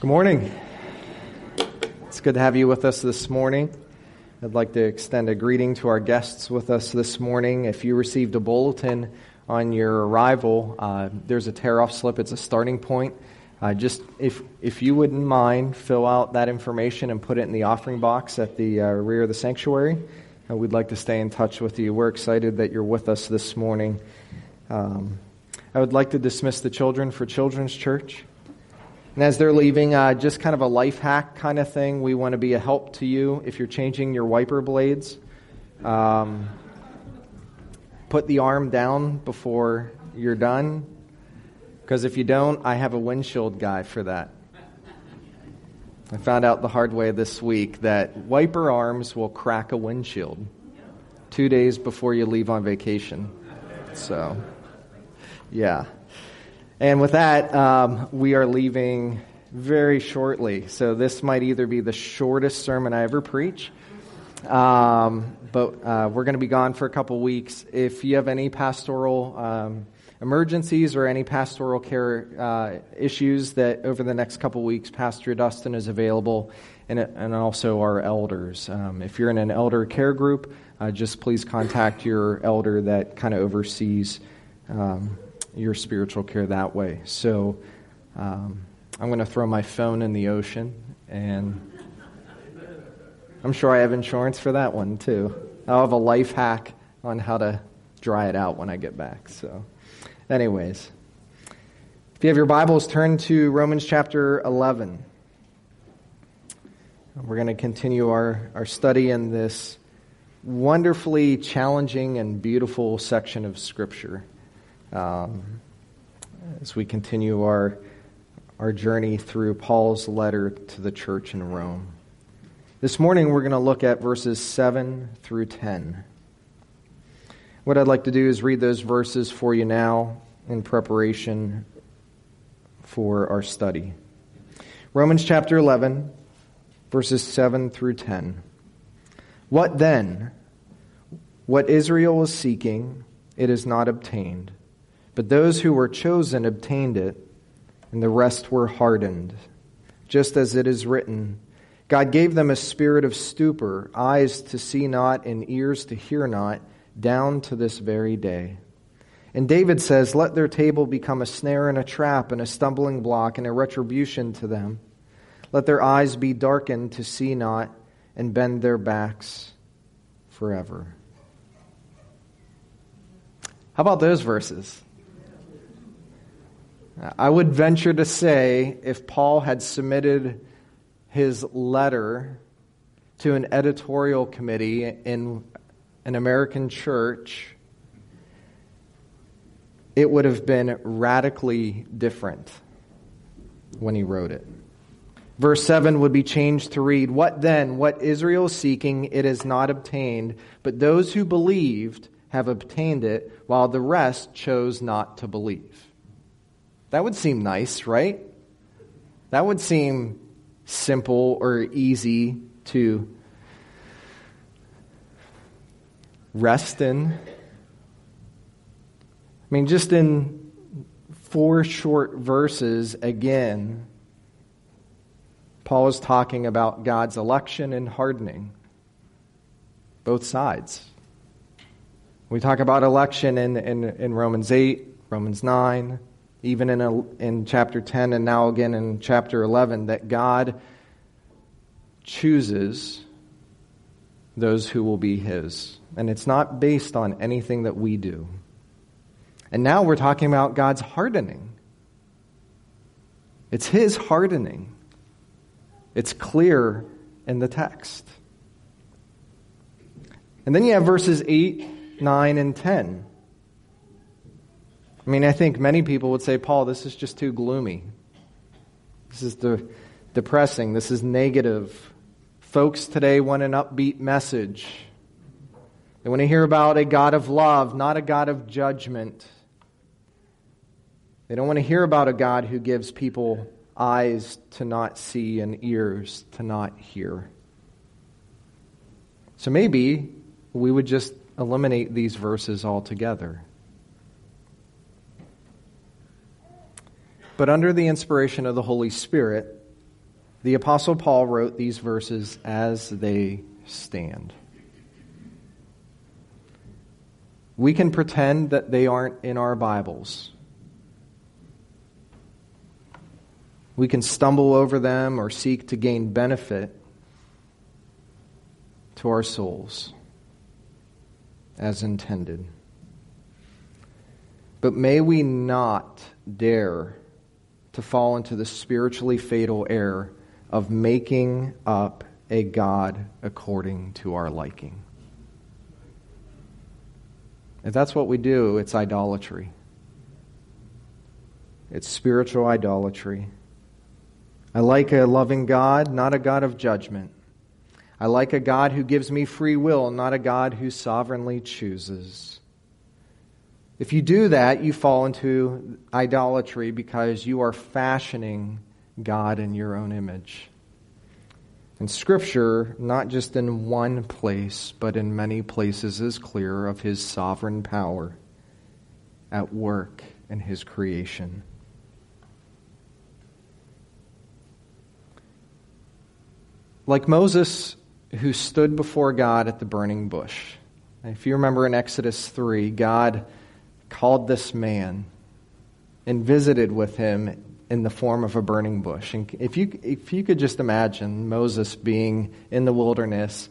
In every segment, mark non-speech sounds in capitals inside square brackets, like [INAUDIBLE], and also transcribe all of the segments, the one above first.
Good morning. It's good to have you with us this morning. I'd like to extend a greeting to our guests with us this morning. If you received a bulletin on your arrival, uh, there's a tear off slip. It's a starting point. Uh, just if, if you wouldn't mind, fill out that information and put it in the offering box at the uh, rear of the sanctuary. Uh, we'd like to stay in touch with you. We're excited that you're with us this morning. Um, I would like to dismiss the children for Children's Church. And as they're leaving, uh, just kind of a life hack kind of thing. We want to be a help to you if you're changing your wiper blades. Um, put the arm down before you're done. Because if you don't, I have a windshield guy for that. I found out the hard way this week that wiper arms will crack a windshield two days before you leave on vacation. So, yeah. And with that, um, we are leaving very shortly. So this might either be the shortest sermon I ever preach, um, but uh, we're going to be gone for a couple weeks. If you have any pastoral um, emergencies or any pastoral care uh, issues, that over the next couple weeks, Pastor Dustin is available, and, and also our elders. Um, if you're in an elder care group, uh, just please contact your elder that kind of oversees. Your spiritual care that way. So um, I'm going to throw my phone in the ocean, and I'm sure I have insurance for that one too. I'll have a life hack on how to dry it out when I get back. So, anyways, if you have your Bibles, turn to Romans chapter 11. We're going to continue our, our study in this wonderfully challenging and beautiful section of Scripture um, as we continue our, our journey through Paul's letter to the church in Rome. This morning we're going to look at verses 7 through 10. What I'd like to do is read those verses for you now in preparation for our study. Romans chapter 11, verses 7 through 10. What then? What Israel was seeking, it is not obtained. But those who were chosen obtained it, and the rest were hardened. Just as it is written, God gave them a spirit of stupor, eyes to see not, and ears to hear not, down to this very day. And David says, Let their table become a snare and a trap and a stumbling block and a retribution to them. Let their eyes be darkened to see not, and bend their backs forever. How about those verses? I would venture to say if Paul had submitted his letter to an editorial committee in an American church, it would have been radically different when he wrote it. Verse 7 would be changed to read, What then? What Israel is seeking, it is not obtained, but those who believed have obtained it, while the rest chose not to believe. That would seem nice, right? That would seem simple or easy to rest in. I mean, just in four short verses, again, Paul is talking about God's election and hardening, both sides. We talk about election in, in, in Romans 8, Romans 9, even in, a, in chapter 10 and now again in chapter 11, that God chooses those who will be His. And it's not based on anything that we do. And now we're talking about God's hardening. It's His hardening. It's clear in the text. And then you have verses 8, 9, and 10 I mean, I think many people would say, Paul, this is just too gloomy. This is de- depressing. This is negative. Folks today want an upbeat message. They want to hear about a God of love, not a God of judgment. They don't want to hear about a God who gives people eyes to not see and ears to not hear. So maybe we would just eliminate these verses altogether. But under the inspiration of the Holy Spirit, The Apostle Paul wrote these verses as they stand. We can pretend that they aren't in our Bibles. We can stumble over them or seek to gain benefit to our souls as intended. But may we not dare to fall into the spiritually fatal error of making up a God according to our liking. If that's what we do, it's idolatry. It's spiritual idolatry. I like a loving God, not a God of judgment. I like a God who gives me free will, not a God who sovereignly chooses. If you do that, you fall into idolatry because you are fashioning God in your own image. And Scripture, not just in one place, but in many places, is clear of His sovereign power at work in His creation. Like Moses, who stood before God at the burning bush. If you remember in Exodus 3, God called this man and visited with him in the form of a burning bush. And if you, if you could just imagine Moses being in the wilderness,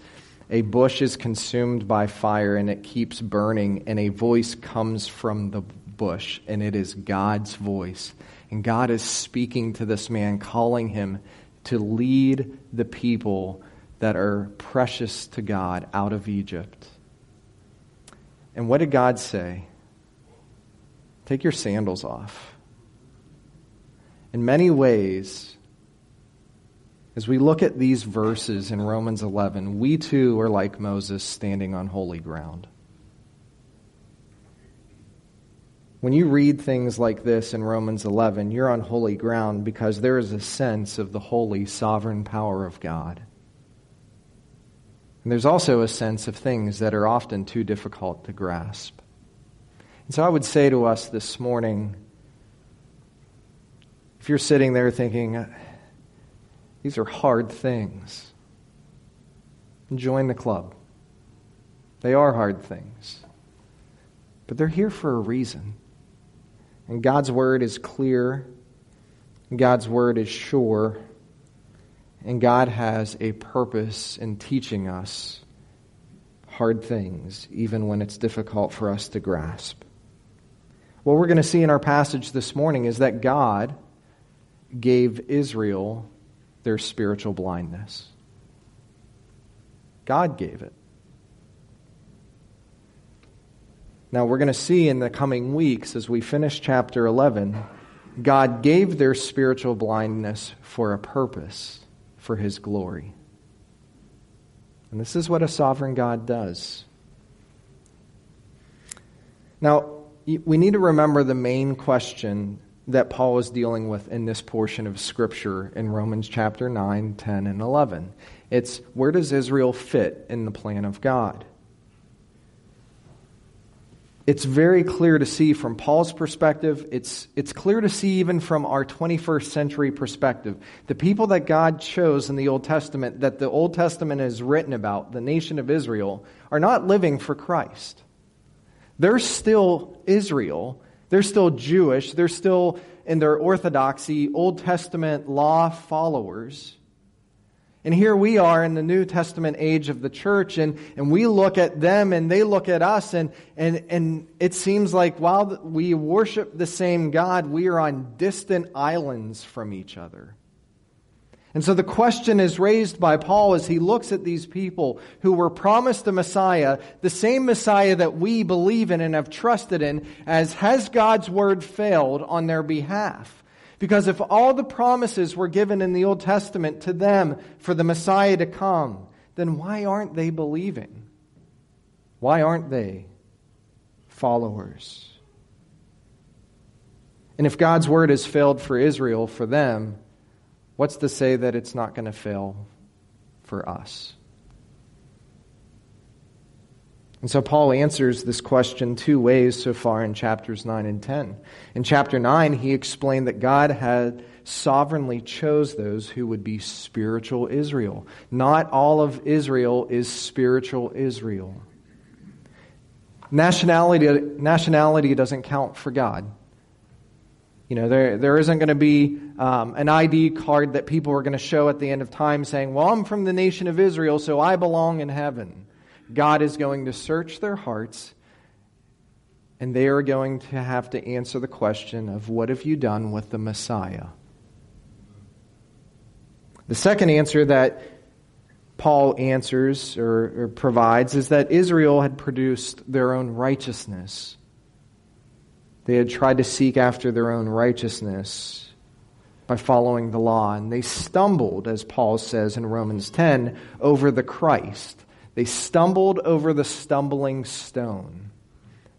a bush is consumed by fire and it keeps burning, and a voice comes from the bush, and it is God's voice. And God is speaking to this man, calling him to lead the people that are precious to God out of Egypt. And what did God say? Take your sandals off. In many ways, as we look at these verses in Romans 11, we too are like Moses standing on holy ground. When you read things like this in Romans 11, you're on holy ground because there is a sense of the holy, sovereign power of God. And there's also a sense of things that are often too difficult to grasp. And so I would say to us this morning if you're sitting there thinking, these are hard things, join the club. They are hard things, but they're here for a reason. And God's word is clear, God's word is sure, and God has a purpose in teaching us hard things, even when it's difficult for us to grasp. What we're going to see in our passage this morning is that God gave Israel their spiritual blindness. God gave it. Now, we're going to see in the coming weeks as we finish chapter 11, God gave their spiritual blindness for a purpose, for His glory. And this is what a sovereign God does. Now, we need to remember the main question that Paul is dealing with in this portion of Scripture in Romans chapter 9, 10, and 11. It's where does Israel fit in the plan of God? It's very clear to see from Paul's perspective. It's, it's clear to see even from our 21st century perspective. The people that God chose in the Old Testament, that the Old Testament is written about, the nation of Israel, are not living for Christ. They're still Israel. They're still Jewish. They're still, in their orthodoxy, Old Testament law followers. And here we are in the New Testament age of the church, and, and we look at them and they look at us, and, and, and it seems like while we worship the same God, we are on distant islands from each other. And so the question is raised by Paul as he looks at these people who were promised the Messiah, the same Messiah that we believe in and have trusted in, as has God's word failed on their behalf? Because if all the promises were given in the Old Testament to them for the Messiah to come, then why aren't they believing? Why aren't they followers? And if God's word has failed for Israel, for them, what's to say that it's not going to fail for us? And so Paul answers this question two ways so far in chapters 9 and 10. In chapter 9, he explained that God had sovereignly chose those who would be spiritual Israel. Not all of Israel is spiritual Israel. Nationality, nationality doesn't count for God. You know, there, there isn't going to be um, an ID card that people are going to show at the end of time saying, Well, I'm from the nation of Israel, so I belong in heaven. God is going to search their hearts, and they are going to have to answer the question of, What have you done with the Messiah? The second answer that Paul answers or, or, provides is that Israel had produced their own righteousness. They had tried to seek after their own righteousness by following the law, and they stumbled, as Paul says in Romans 10, over the Christ. They stumbled over the stumbling stone.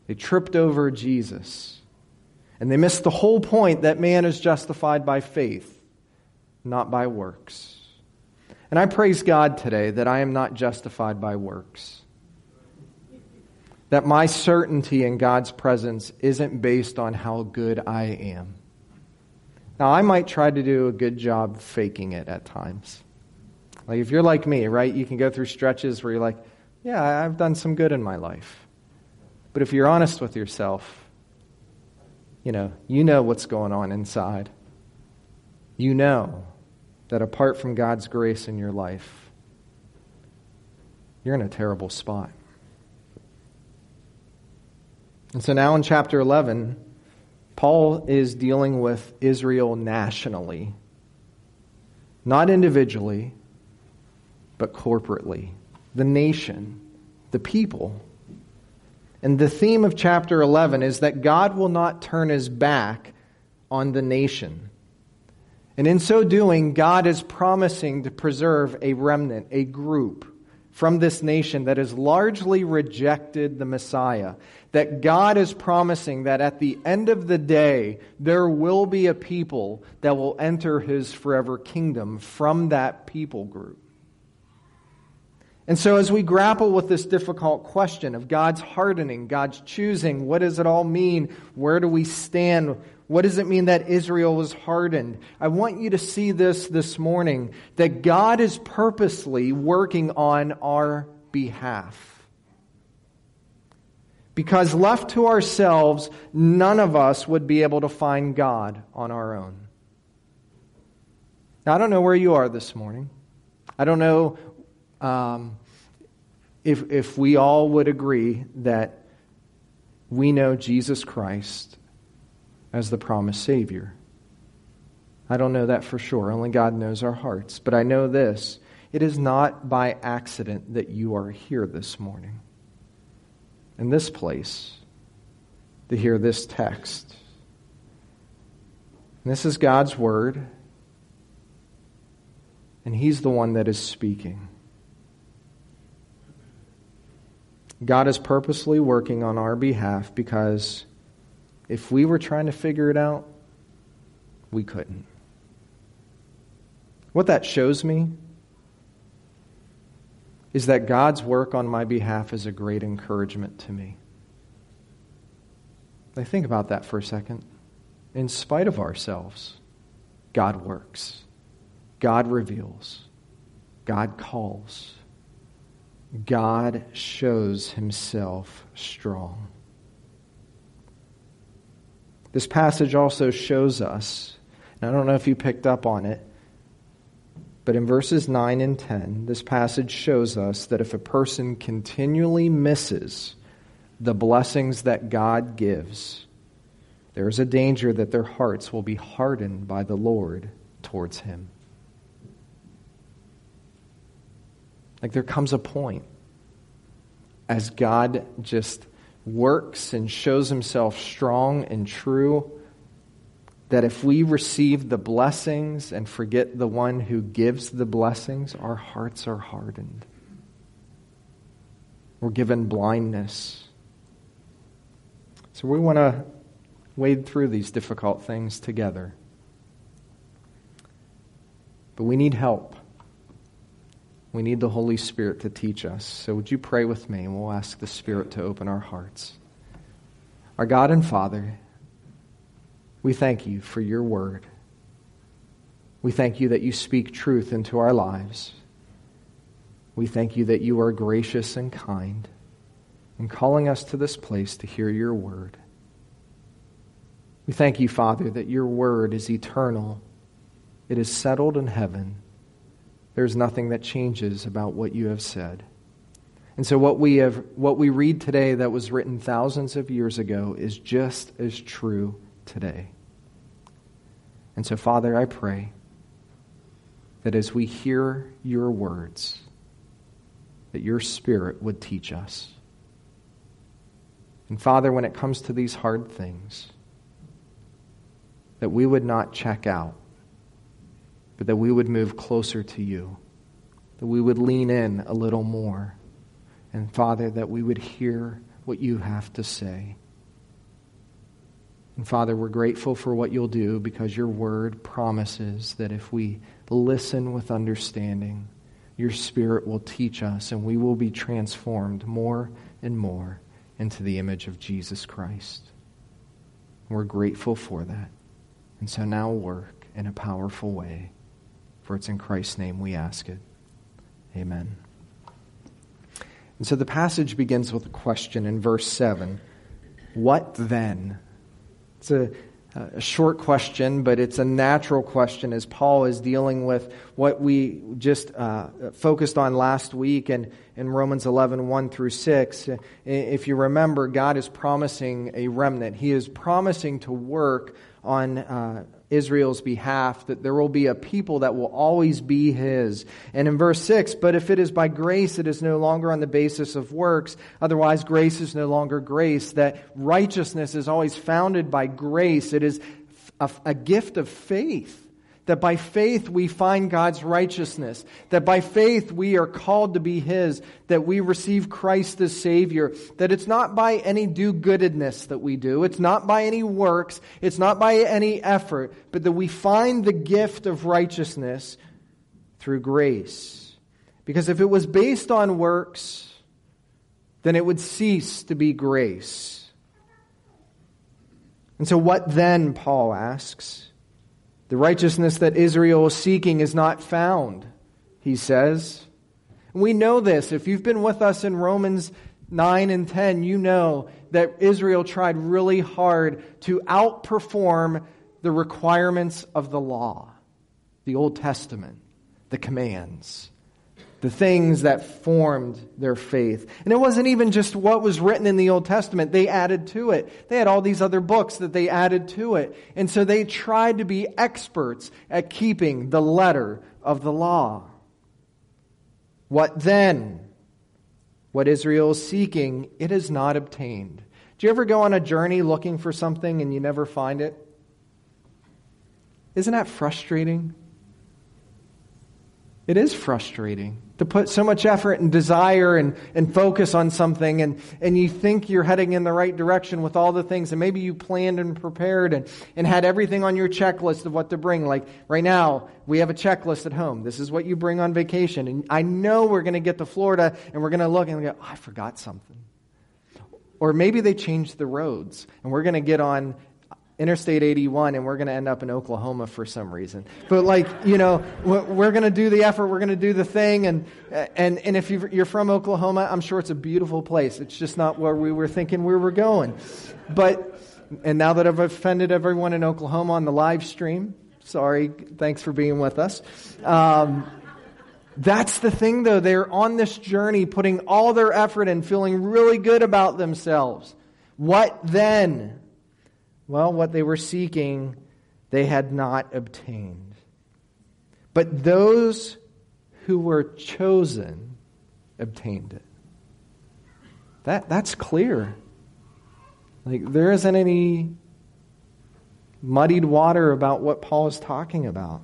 They tripped over Jesus. And they missed the whole point that man is justified by faith not by works. And I praise God today that I am not justified by works. That my certainty in God's presence isn't based on how good I am. Now, I might try to do a good job faking it at times. Like, if you're like me, right, you can go through stretches where you're like, yeah, I've done some good in my life. But if you're honest with yourself, you know, you know what's going on inside. You know that apart from God's grace in your life, you're in a terrible spot. And so now in chapter 11, Paul is dealing with Israel nationally, not individually, but corporately. The nation, the people. And the theme of chapter 11 is that God will not turn his back on the nation. And in so doing, God is promising to preserve a remnant, a group from this nation that has largely rejected the Messiah. That God is promising that at the end of the day, there will be a people that will enter his forever kingdom from that people group. And so, as we grapple with this difficult question of God's hardening, God's choosing, what does it all mean? Where do we stand? What does it mean that Israel was hardened? I want you to see this this morning that God is purposely working on our behalf. Because left to ourselves, none of us would be able to find God on our own. Now, I don't know where you are this morning. I don't know um, if, if we all would agree that we know Jesus Christ as the promised Savior. I don't know that for sure. Only God knows our hearts. But I know this it is not by accident that you are here this morning, in this place, to hear this text. And this is God's Word, and He's the one that is speaking. God is purposely working on our behalf because if we were trying to figure it out, we couldn't. What that shows me is that God's work on my behalf is a great encouragement to me. I think about that for a second. In spite of ourselves, God works, God reveals, God calls, God shows himself strong. This passage also shows us, and I don't know if you picked up on it, but in verses 9 and 10, this passage shows us that if a person continually misses the blessings that God gives, there is a danger that their hearts will be hardened by the Lord towards Him. Like there comes a point as God just works and shows himself strong and true, that if we receive the blessings and forget the one who gives the blessings, our hearts are hardened. We're given blindness. So we want to wade through these difficult things together. But we need help. We need the Holy Spirit to teach us. So would you pray with me and we'll ask the Spirit to open our hearts. Our God and Father, we thank you for your word. We thank you that you speak truth into our lives. We thank you that you are gracious and kind in calling us to this place to hear your word. We thank you, Father, that your word is eternal. It is settled in heaven. There's nothing that changes about what you have said. And so what we have what we read today that was written thousands of years ago is just as true today. And so Father, I pray that as we hear your words that your spirit would teach us. And Father, when it comes to these hard things, that we would not check out, but that we would move closer to you, that we would lean in a little more. And Father, that we would hear what you have to say. And Father, we're grateful for what you'll do because your word promises that if we listen with understanding, your Spirit will teach us and we will be transformed more and more into the image of Jesus Christ. We're grateful for that. And so now work in a powerful way. For it's in Christ's name we ask it. Amen. And so the passage begins with a question in verse 7 What then? It's a a short question, but it's a natural question as Paul is dealing with what we just uh, focused on last week and in Romans 11, 1 through 6. If you remember, God is promising a remnant. He is promising to work on uh, Israel's behalf, that there will be a people that will always be his. And in verse 6, but if it is by grace, it is no longer on the basis of works. Otherwise, grace is no longer grace. That righteousness is always founded by grace. It is a, a gift of faith that by faith we find God's righteousness, that by faith we are called to be His, that we receive Christ as Savior, that it's not by any do goodedness that we do, it's not by any works, it's not by any effort, but that we find the gift of righteousness through grace. Because if it was based on works, then it would cease to be grace. And so, what then, Paul asks? The righteousness that Israel is seeking is not found, he says. We know this. If you've been with us in Romans 9 and 10, you know that Israel tried really hard to outperform the requirements of the law, the Old Testament, the commands the things that formed their faith. And it wasn't even just what was written in the Old Testament, they added to it. They had all these other books that they added to it. And so they tried to be experts at keeping the letter of the law. What then? What Israel is seeking, it is not obtained. Do you ever go on a journey looking for something and you never find it? Isn't that frustrating? It is frustrating to put so much effort and desire and, and focus on something and, and you think you're heading in the right direction with all the things and maybe you planned and prepared and, and had everything on your checklist of what to bring. Like right now, we have a checklist at home. This is what you bring on vacation. And I know we're going to get to Florida and we're going to look and go, oh, I forgot something. Or maybe they changed the roads and we're going to get on Interstate 81 and we're going to end up in Oklahoma for some reason. But like, you know, we're going to do the effort, we're going to do the thing. And, and, and if you're from Oklahoma, I'm sure it's a beautiful place. It's just not where we were thinking we were going. But, and now that I've offended everyone in Oklahoma on the live stream, sorry, thanks for being with us. Um, that's the thing though, they're on this journey putting all their effort and feeling really good about themselves. What then? Well, what they were seeking, they had not obtained. But those who were chosen obtained it. That, that's clear. Like, there isn't any muddied water about what Paul is talking about.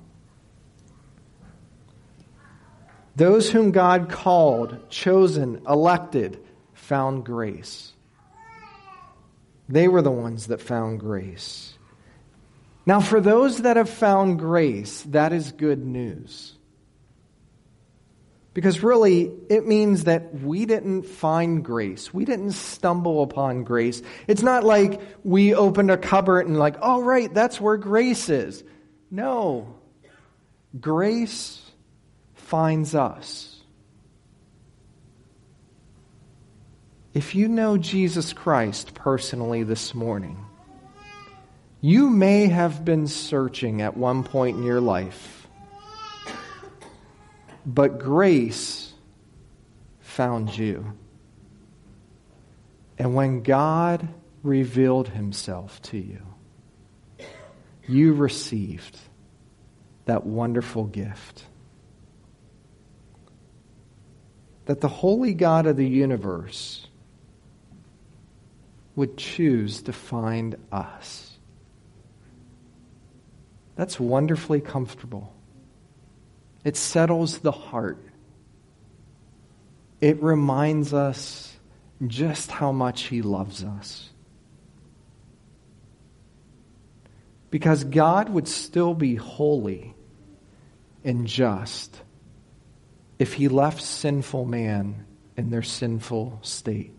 Those whom God called, chosen, elected, found grace. They were the ones that found grace. Now, for those that have found grace, that is good news. Because really, it means that we didn't find grace. We didn't stumble upon grace. It's not like we opened a cupboard and, like, oh, right, that's where grace is. No. Grace finds us. If you know Jesus Christ personally this morning, you may have been searching at one point in your life but grace found you. And when God revealed himself to you, you received that wonderful gift. That the holy God of the universe would choose to find us. That's wonderfully comfortable. It settles the heart. It reminds us just how much He loves us. Because God would still be holy and just if He left sinful man in their sinful state.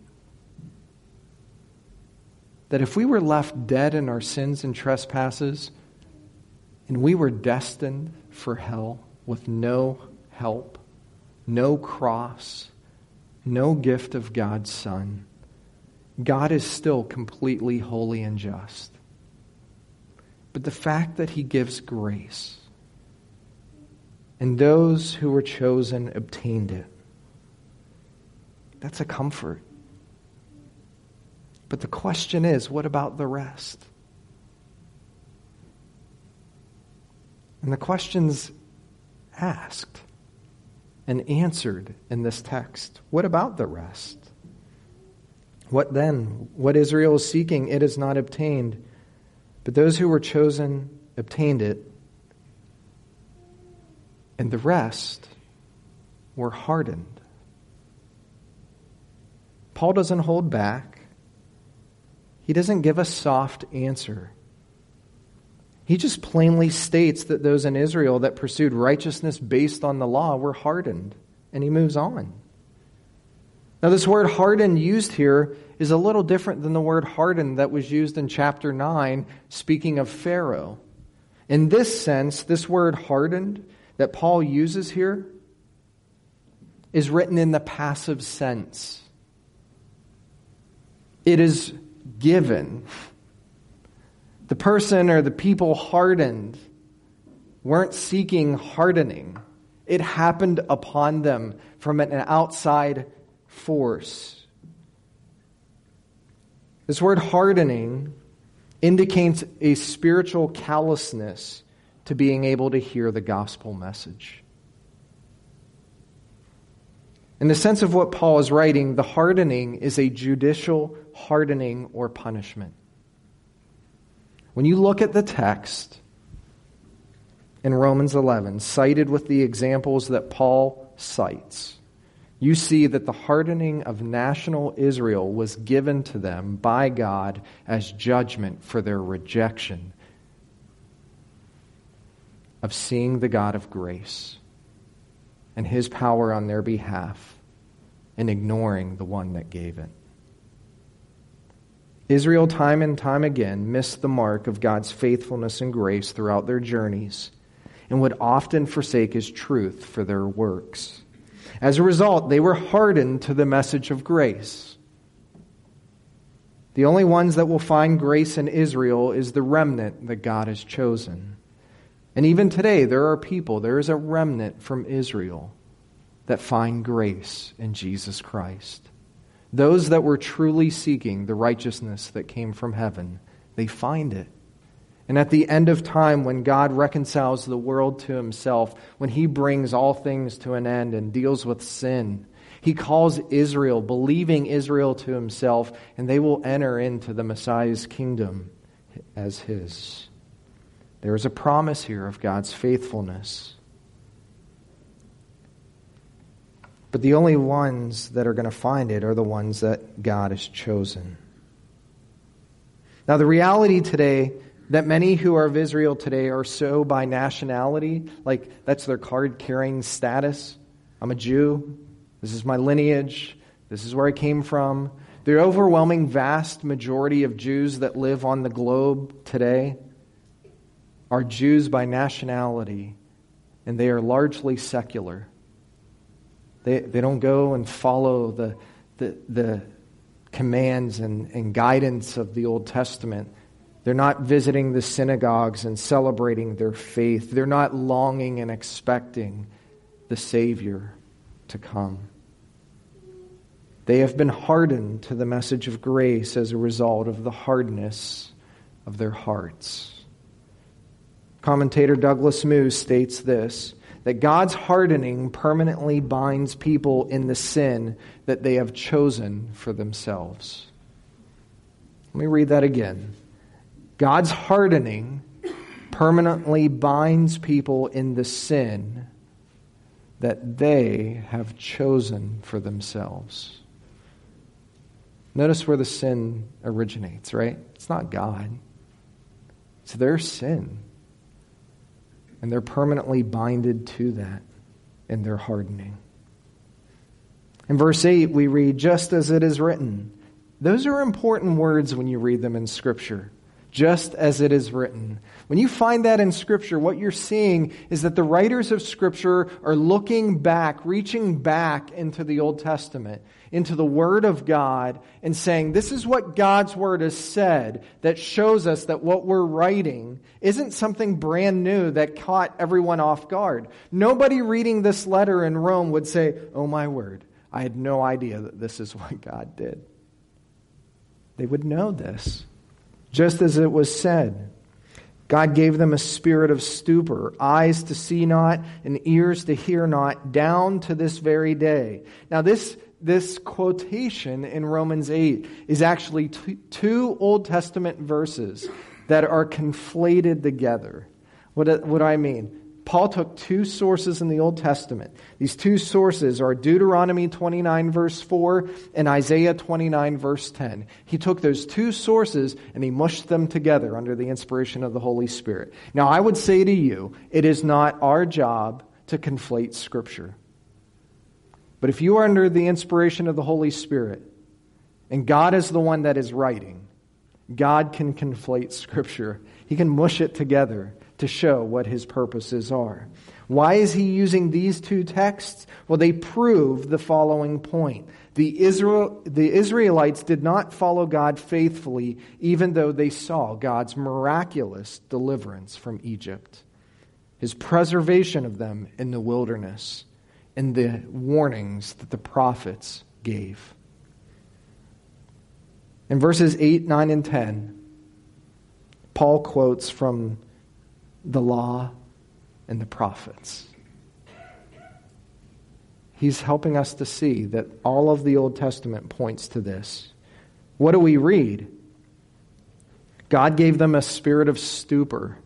That if we were left dead in our sins and trespasses, and we were destined for hell, with no help, no cross, no gift of God's Son, God is still completely holy and just. But the fact that He gives grace, and those who were chosen obtained it, that's a comfort. But the question is what about the rest? And the question's asked and answered in this text. What about the rest? What then? What Israel is seeking, it is not obtained. But those who were chosen obtained it. And the rest were hardened. Paul doesn't hold back. He doesn't give a soft answer. He just plainly states that those in Israel that pursued righteousness based on the law were hardened. And he moves on. Now, this word hardened used here is a little different than the word hardened that was used in chapter 9, speaking of Pharaoh. In this sense, this word hardened that Paul uses here is written in the passive sense. It is given. The person or the people hardened weren't seeking hardening. It happened upon them from an outside force. This word hardening indicates a spiritual callousness to being able to hear the gospel message. In the sense of what Paul is writing, the hardening is a judicial hardening or punishment. When you look at the text in Romans 11, cited with the examples that Paul cites, you see that the hardening of national Israel was given to them by God as judgment for their rejection of seeing the God of grace and his power on their behalf and ignoring the one that gave it. Israel, time and time again, missed the mark of God's faithfulness and grace throughout their journeys and would often forsake his truth for their works. As a result, they were hardened to the message of grace. The only ones that will find grace in Israel is the remnant that God has chosen. And even today, there are people, there is a remnant from Israel that find grace in Jesus Christ. Those that were truly seeking the righteousness that came from heaven, they find it. And at the end of time, when God reconciles the world to himself, when he brings all things to an end and deals with sin, he calls Israel, believing Israel to himself, and they will enter into the Messiah's kingdom as his. There is a promise here of God's faithfulness. But the only ones that are going to find it are the ones that God has chosen. Now, the reality today that many who are of Israel today are so by nationality, like that's their card carrying status, I'm a Jew. This is my lineage. This is where I came from. The overwhelming vast majority of Jews that live on the globe today are Jews by nationality, and they are largely secular. They, they don't go and follow the, the, the commands and, and guidance of the Old Testament. They're not visiting the synagogues and celebrating their faith. They're not longing and expecting the Savior to come. They have been hardened to the message of grace as a result of the hardness of their hearts. Commentator Douglas Moo states this that God's hardening permanently binds people in the sin that they have chosen for themselves. Let me read that again. God's hardening permanently binds people in the sin that they have chosen for themselves. Notice where the sin originates, right? It's not God, it's their sin. And they're permanently binded to that in their hardening. In verse 8, we read, just as it is written. Those are important words when you read them in Scripture. Just as it is written. When you find that in Scripture, what you're seeing is that the writers of Scripture are looking back, reaching back into the Old Testament, into the Word of God, and saying, This is what God's Word has said that shows us that what we're writing isn't something brand new that caught everyone off guard. Nobody reading this letter in Rome would say, Oh, my word, I had no idea that this is what God did. They would know this, just as it was said. God gave them a spirit of stupor, eyes to see not, and ears to hear not, down to this very day. Now, this, this quotation in Romans 8 is actually t- two Old Testament verses that are conflated together. What, what do I mean? Paul took two sources in the Old Testament. These two sources are Deuteronomy 29, verse 4, and Isaiah 29, verse 10. He took those two sources and he mushed them together under the inspiration of the Holy Spirit. Now, I would say to you, it is not our job to conflate Scripture. But if you are under the inspiration of the Holy Spirit, and God is the one that is writing, God can conflate Scripture. He can mush it together to show what his purposes are. Why is he using these two texts? Well, they prove the following point. The, Israel, the Israelites did not follow God faithfully, even though they saw God's miraculous deliverance from Egypt, his preservation of them in the wilderness, and the warnings that the prophets gave. In verses 8, 9, and 10, Paul quotes from the law and the prophets. He's helping us to see that all of the Old Testament points to this. What do we read? God gave them a spirit of stupor.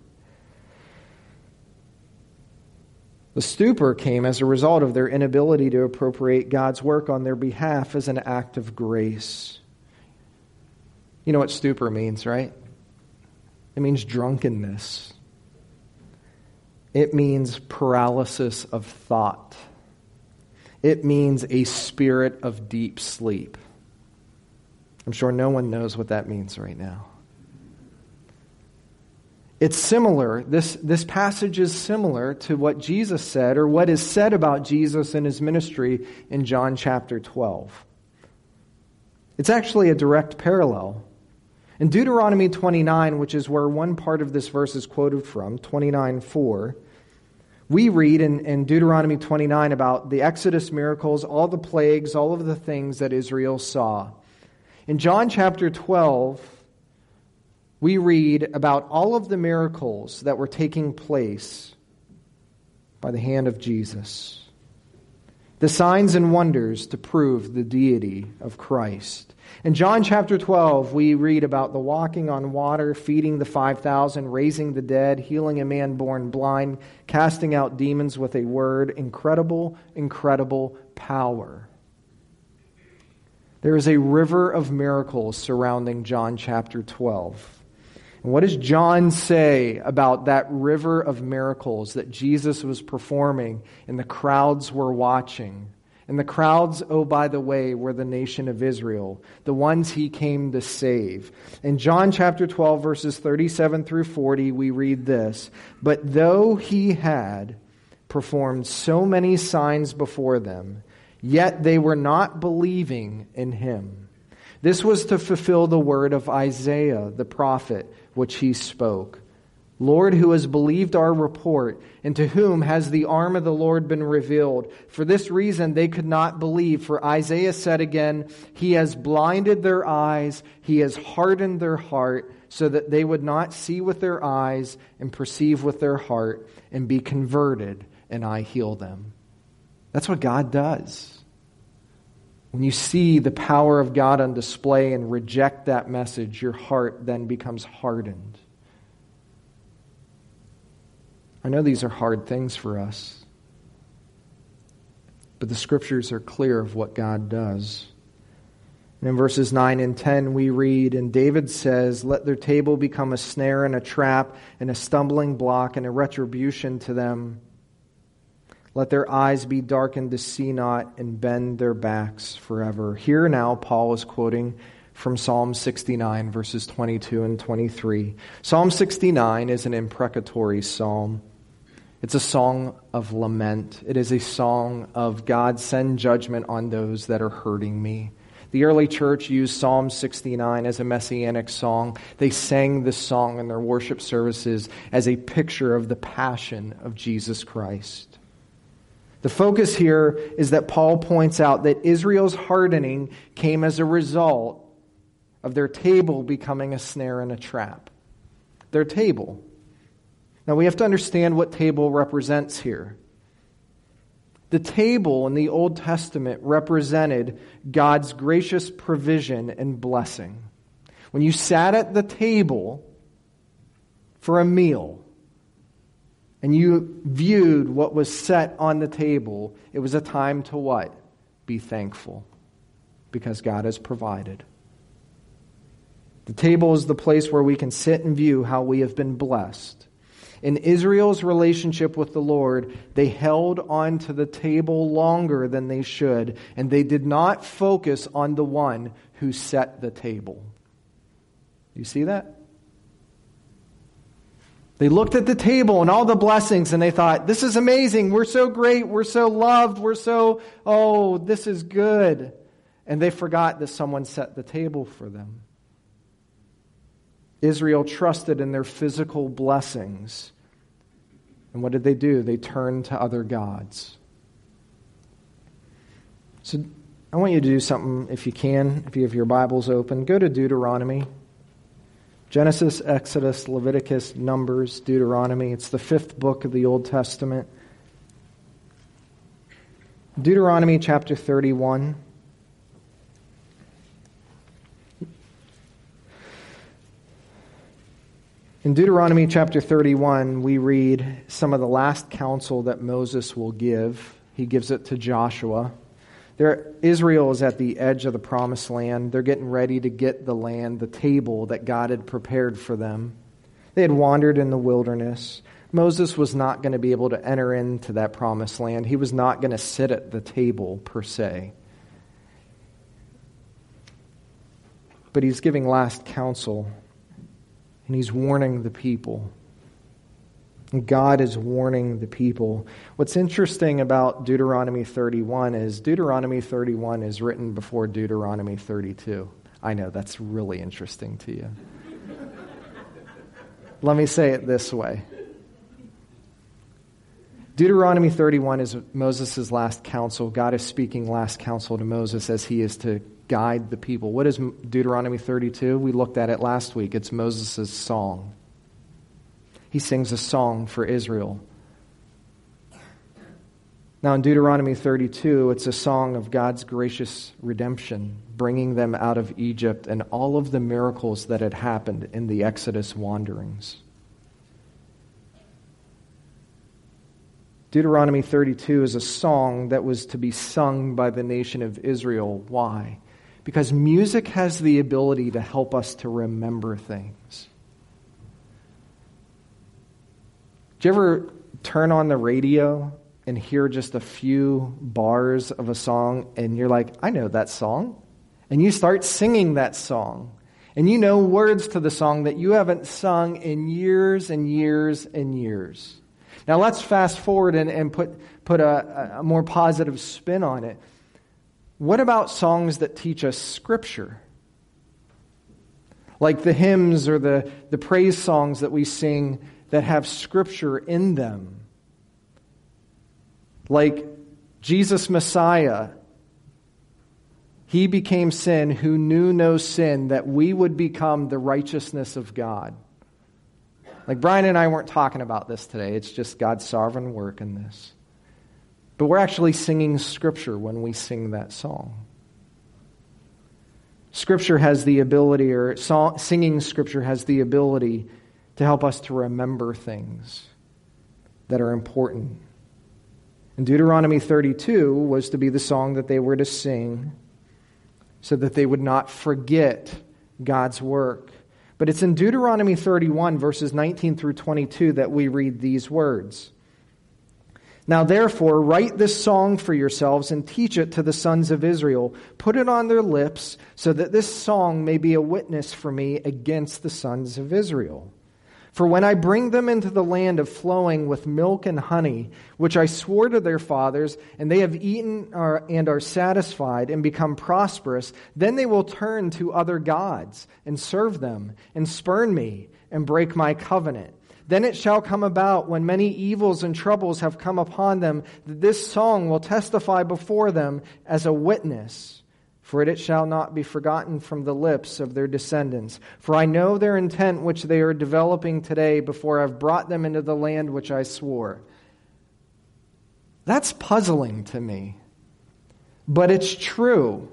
The stupor came as a result of their inability to appropriate God's work on their behalf as an act of grace. You know what stupor means, right? It means drunkenness. It means paralysis of thought. It means a spirit of deep sleep. I'm sure no one knows what that means right now. It's similar, this, this passage is similar to what Jesus said, or what is said about Jesus and his ministry in John chapter 12. It's actually a direct parallel. In Deuteronomy 29, which is where one part of this verse is quoted from, 29 4, we read in, in, Deuteronomy 29 about the Exodus miracles, all the plagues, all of the things that Israel saw. In John chapter 12, we read about all of the miracles that were taking place by the hand of Jesus. The signs and wonders to prove the deity of Christ. In John chapter 12, we read about the walking on water, feeding the 5,000, raising the dead, healing a man born blind, casting out demons with a word. Incredible, incredible power. There is a river of miracles surrounding John chapter 12. And what does John say about that river of miracles that Jesus was performing and the crowds were watching? And the crowds, oh, by the way, were the nation of Israel, the ones he came to save. In John chapter 12, verses 37 through 40, we read this But though he had performed so many signs before them, yet they were not believing in him. This was to fulfill the word of Isaiah the prophet, which he spoke. Lord, who has believed our report, and to whom has the arm of the Lord been revealed? For this reason they could not believe. For Isaiah said again, He has blinded their eyes, He has hardened their heart, so that they would not see with their eyes and perceive with their heart and be converted and I heal them. That's what God does. When you see the power of God on display and reject that message, your heart then becomes hardened. I know these are hard things for us, but the scriptures are clear of what God does. And in verses 9 and 10, we read, And David says, Let their table become a snare and a trap and a stumbling block and a retribution to them. Let their eyes be darkened to see not, and bend their backs forever. Here now, Paul is quoting from Psalm 69, verses 22 and 23. Psalm 69 is an imprecatory psalm. It's a song of lament. It is a song of God send judgment on those that are hurting me. The early church used Psalm 69 as a messianic song. They sang this song in their worship services as a picture of the passion of Jesus Christ. The focus here is that Paul points out that Israel's hardening came as a result of their table becoming a snare and a trap. Their table. Now we have to understand what table represents here. The table in the Old Testament represented God's gracious provision and blessing. When you sat at the table for a meal, and you viewed what was set on the table, it was a time to what? Be thankful because God has provided. The table is the place where we can sit and view how we have been blessed. In Israel's relationship with the Lord, they held on to the table longer than they should, and they did not focus on the one who set the table. You see that? They looked at the table and all the blessings and they thought, this is amazing. We're so great. We're so loved. We're so, oh, this is good. And they forgot that someone set the table for them. Israel trusted in their physical blessings. And what did they do? They turned to other gods. So I want you to do something, if you can, if you have your Bibles open. Go to Deuteronomy Genesis, Exodus, Leviticus, Numbers, Deuteronomy. It's the fifth book of the Old Testament. Deuteronomy chapter 31. In Deuteronomy chapter 31, we read some of the last counsel that Moses will give. He gives it to Joshua. There, Israel is at the edge of the promised land. They're getting ready to get the land, the table that God had prepared for them. They had wandered in the wilderness. Moses was not going to be able to enter into that promised land. He was not going to sit at the table, per se. But he's giving last counsel, and he's warning the people. God is warning the people. What's interesting about Deuteronomy 31 is Deuteronomy 31 is written before Deuteronomy 32. I know, that's really interesting to you. Let me say it this way Deuteronomy 31 is Moses' last counsel. God is speaking last counsel to Moses as he is to guide the people. What is Deuteronomy 32? We looked at it last week. It's Moses' song he sings a song for Israel. Now, in Deuteronomy 32, it's a song of God's gracious redemption, bringing them out of Egypt and all of the miracles that had happened in the Exodus wanderings. Deuteronomy 32 is a song that was to be sung by the nation of Israel. Why? Because music has the ability to help us to remember things. Do you ever turn on the radio and hear just a few bars of a song and you're like, I know that song? And you start singing that song. And you know words to the song that you haven't sung in years and years and years. Now let's fast forward and, and put, put a, a more positive spin on it. What about songs that teach us Scripture? Like the hymns or the, the praise songs that we sing that have Scripture in them. Like Jesus Messiah he became sin who knew no sin, that we would become the righteousness of God. Like Brian and I weren't talking about this today, it's just God's sovereign work in this. But we're actually singing Scripture when we sing that song. Scripture has the ability, or song, singing Scripture has the ability to help us to remember things that are important. And Deuteronomy 32 was to be the song that they were to sing so that they would not forget God's work. But it's in Deuteronomy 31, verses 19 through 22, that we read these words. Now, therefore, write this song for yourselves and teach it to the sons of Israel. Put it on their lips so that this song may be a witness for me against the sons of Israel. For when I bring them into the land of flowing with milk and honey, which I swore to their fathers, and they have eaten and are satisfied and become prosperous, then they will turn to other gods and serve them and spurn me and break my covenant. Then it shall come about when many evils and troubles have come upon them that this song will testify before them as a witness for it shall not be forgotten from the lips of their descendants. For I know their intent which they are developing today before I've brought them into the land which I swore. That's puzzling to me. But it's true.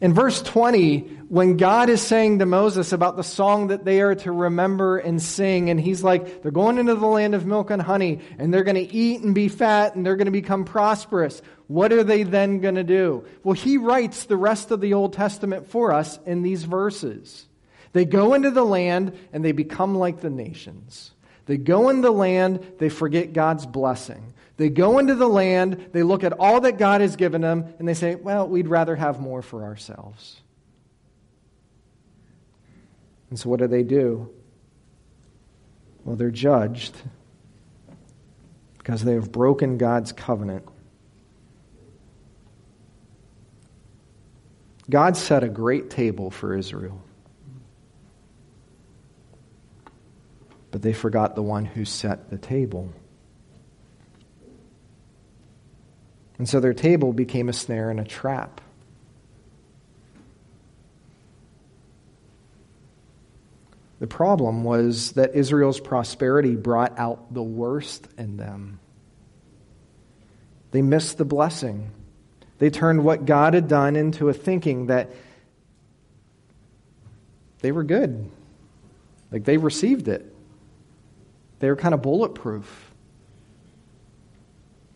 In verse 20, when God is saying to Moses about the song that they are to remember and sing, and he's like, they're going into the land of milk and honey, and they're going to eat and be fat, and they're going to become prosperous. What are they then going to do? Well, he writes the rest of the Old Testament for us in these verses. They go into the land, and they become like the nations. They go in the land, they forget God's blessing. They go into the land, they look at all that God has given them, and they say, well, we'd rather have more for ourselves. And so what do they do? Well, they're judged because they have broken God's covenant. God set a great table for Israel. But they forgot the one who set the table. And so their table became a snare and a trap. The problem was that Israel's prosperity brought out the worst in them. They missed the blessing. They turned what God had done into a thinking that they were good. Like they received it. They were kind of bulletproof.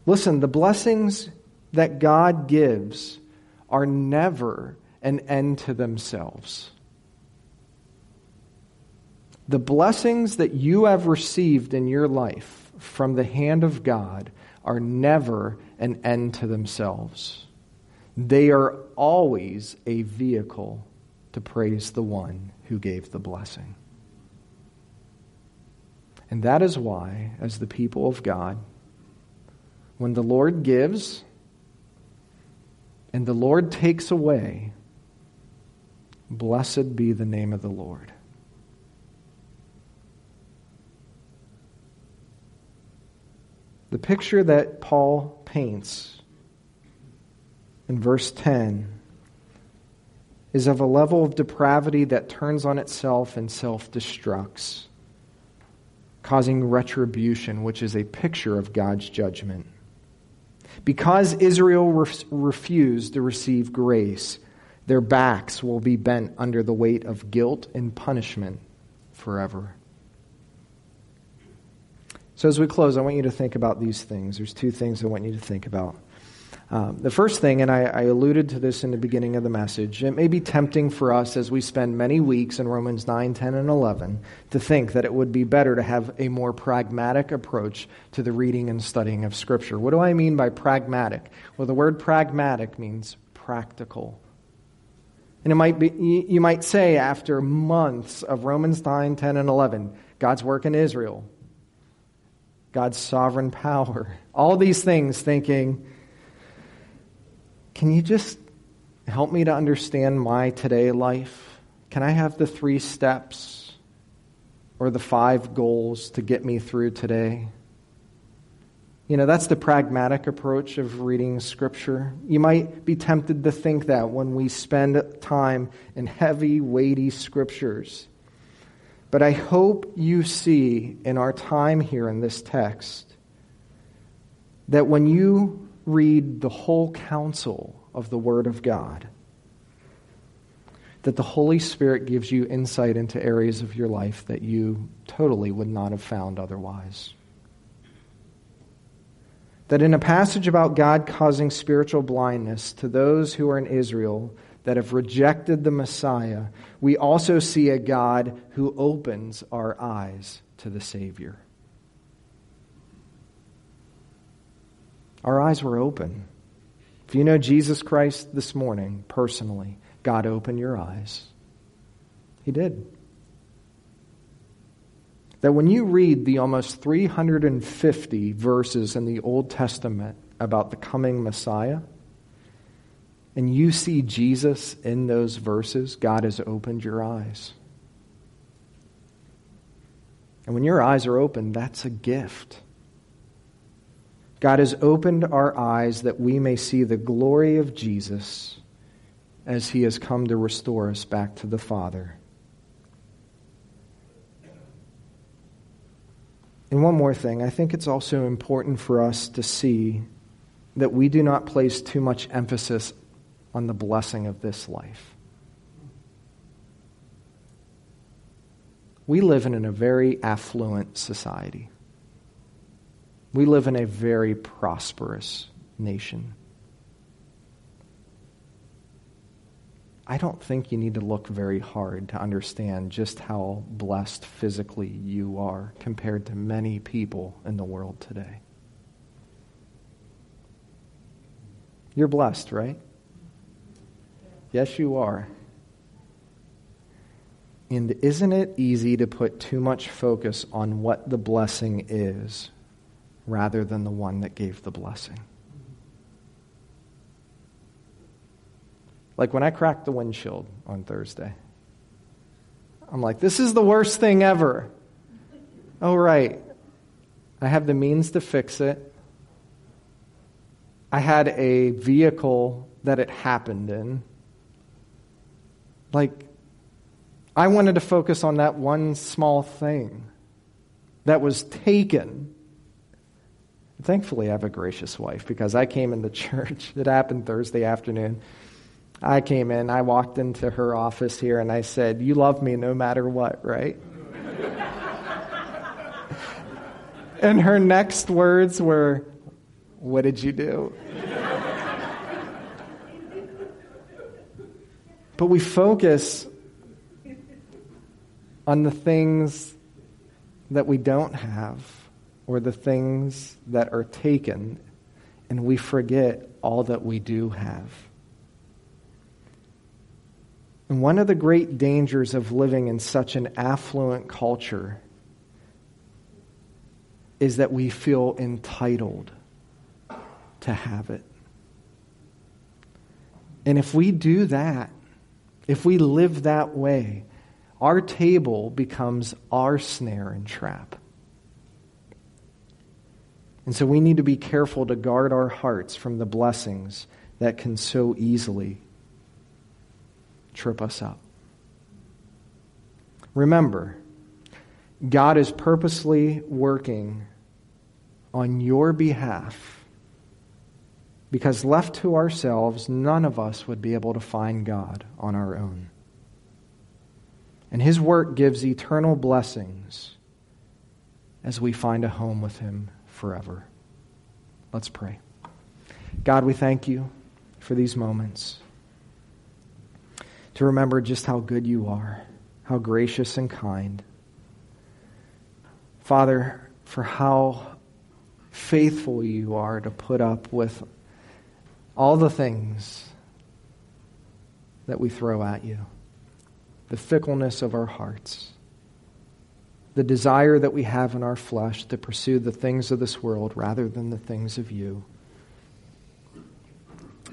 Listen, the blessings that God gives are never an end to themselves. The blessings that you have received in your life from the hand of God are never an end to themselves. They are always a vehicle to praise the one who gave the blessing. And that is why, as the people of God, when the Lord gives and the Lord takes away, blessed be the name of the Lord. The picture that Paul paints in verse 10 is of a level of depravity that turns on itself and self destructs, causing retribution, which is a picture of God's judgment. Because Israel re- refused to receive grace, their backs will be bent under the weight of guilt and punishment forever. So, as we close, I want you to think about these things. There's two things I want you to think about. Um, the first thing, and I, I, alluded to this in the beginning of the message, it may be tempting for us as we spend many weeks in Romans 9, 10, and 11 to think that it would be better to have a more pragmatic approach to the reading and studying of Scripture. What do I mean by pragmatic? Well, the word pragmatic means practical. And it might be, you might say after months of Romans 9, 10, and 11, God's work in Israel, God's sovereign power, [LAUGHS] all these things, thinking, can you just help me to understand my today life? Can I have the three steps or the five goals to get me through today? You know, that's the pragmatic approach of reading Scripture. You might be tempted to think that when we spend time in heavy, weighty Scriptures. But I hope you see in our time here in this text that when you read the whole counsel of the Word of God, that the Holy Spirit gives you insight into areas of your life that you totally would not have found otherwise. That in a passage about God causing spiritual blindness to those who are in Israel that have rejected the Messiah, we also see a God who opens our eyes to the Savior. Our eyes were open. If you know Jesus Christ this morning personally, God opened your eyes. He did. That when you read the almost 350 verses in the Old Testament about the coming Messiah, and you see Jesus in those verses, God has opened your eyes. And when your eyes are open, that's a gift. God has opened our eyes that we may see the glory of Jesus as he has come to restore us back to the Father. And one more thing, I think it's also important for us to see that we do not place too much emphasis on the blessing of this life. We live in a very affluent society. We live in a very prosperous nation. I don't think you need to look very hard to understand just how blessed physically you are compared to many people in the world today. You're blessed, right? Yes, you are. And isn't it easy to put too much focus on what the blessing is rather than the one that gave the blessing. Like when I cracked the windshield on Thursday, I'm like, this is the worst thing ever. Oh, right. I have the means to fix it. I had a vehicle that it happened in. Like, I wanted to focus on that one small thing that was taken Thankfully, I have a gracious wife because I came into [LAUGHS] church. It happened Thursday afternoon. I came in, I walked into her office here, and I said, You love me no matter what, right? [LAUGHS] and her next words were, What did you do? [LAUGHS] but we focus on the things that we don't have or the things that are taken, and we forget all that we do have. And one of the great dangers of living in such an affluent culture is that we feel entitled to have it. And if we do that, if we live that way, our table becomes our snare and trap. And so we need to be careful to guard our hearts from the blessings that can so easily trip us up. Remember, God is purposely working on your behalf because left to ourselves, none of us would be able to find God on our own. And His work gives eternal blessings as we find a home with Him forever. Let's pray. God, we thank you for these moments to remember just how good you are, how gracious and kind. Father, for how faithful you are to put up with all the things that we throw at you, the fickleness of our hearts, the desire that we have in our flesh to pursue the things of this world rather than the things of you.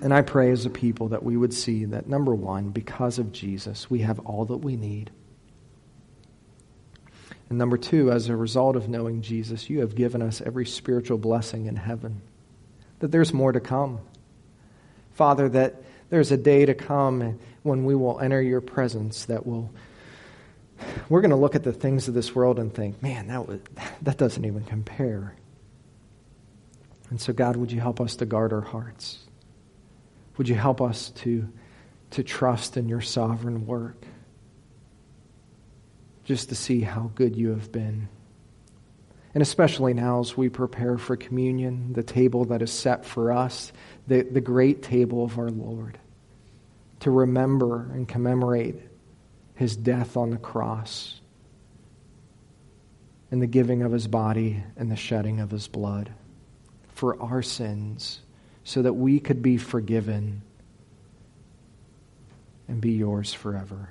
And I pray as a people that we would see that, number one, because of Jesus, we have all that we need. And number two, as a result of knowing Jesus, you have given us every spiritual blessing in heaven, that there's more to come. Father, that there's a day to come when we will enter your presence that will we're going to look at the things of this world and think, man, that, was, [LAUGHS] that doesn't even compare. And so, God, would you help us to guard our hearts? Would you help us to, to trust in your sovereign work? Just to see how good you have been. And especially now as we prepare for communion, the table that is set for us, the, the great table of our Lord, to remember and commemorate his death on the cross and the giving of his body and the shedding of his blood for our sins so that we could be forgiven and be yours forever.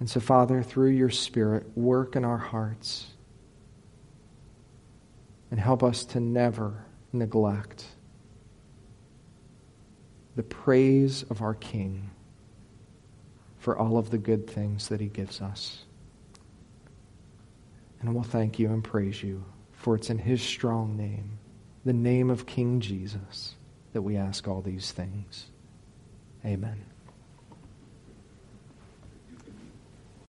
And so, Father, through your Spirit, work in our hearts and help us to never neglect the praise of our King for all of the good things that he gives us. And we'll thank you and praise you, for it's in his strong name the name of King Jesus that we ask all these things. Amen.